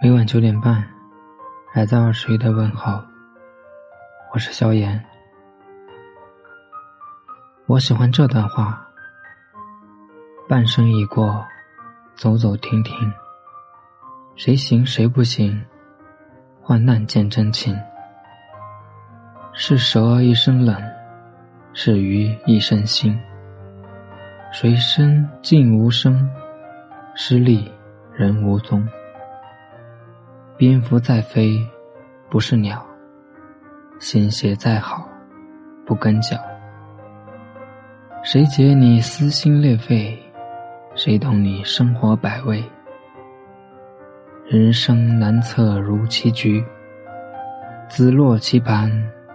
每晚九点半，来自二十一的问候。我是萧炎。我喜欢这段话：半生已过，走走停停，谁行谁不行？患难见真情。是蛇一身冷，是鱼一身腥。水深静无声，失利人无踪。蝙蝠再飞，不是鸟；新鞋再好，不跟脚。谁解你撕心裂肺？谁懂你生活百味？人生难测如棋局，子落棋盘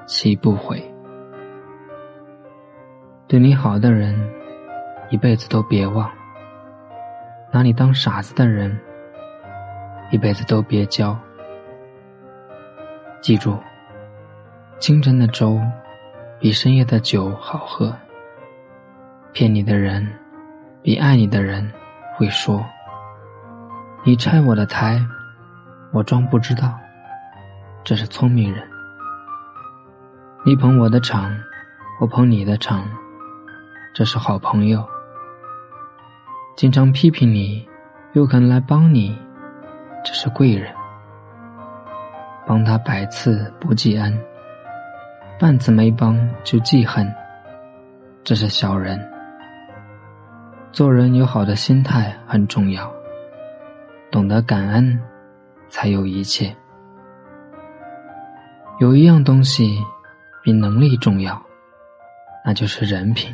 棋不悔。对你好的人，一辈子都别忘；拿你当傻子的人。一辈子都别交。记住，清晨的粥比深夜的酒好喝。骗你的人，比爱你的人会说。你拆我的台，我装不知道，这是聪明人。你捧我的场，我捧你的场，这是好朋友。经常批评你，又肯来帮你。这是贵人，帮他百次不记恩，半次没帮就记恨。这是小人。做人有好的心态很重要，懂得感恩，才有一切。有一样东西比能力重要，那就是人品。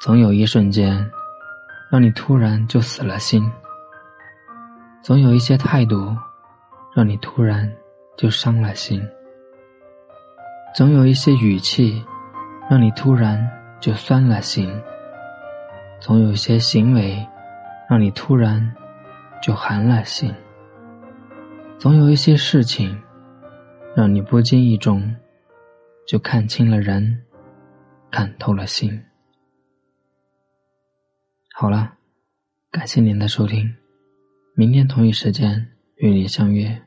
总有一瞬间，让你突然就死了心。总有一些态度，让你突然就伤了心；总有一些语气，让你突然就酸了心；总有一些行为，让你突然就寒了心；总有一些事情，让你不经意中就看清了人，看透了心。好了，感谢您的收听。明天同一时间与你相约。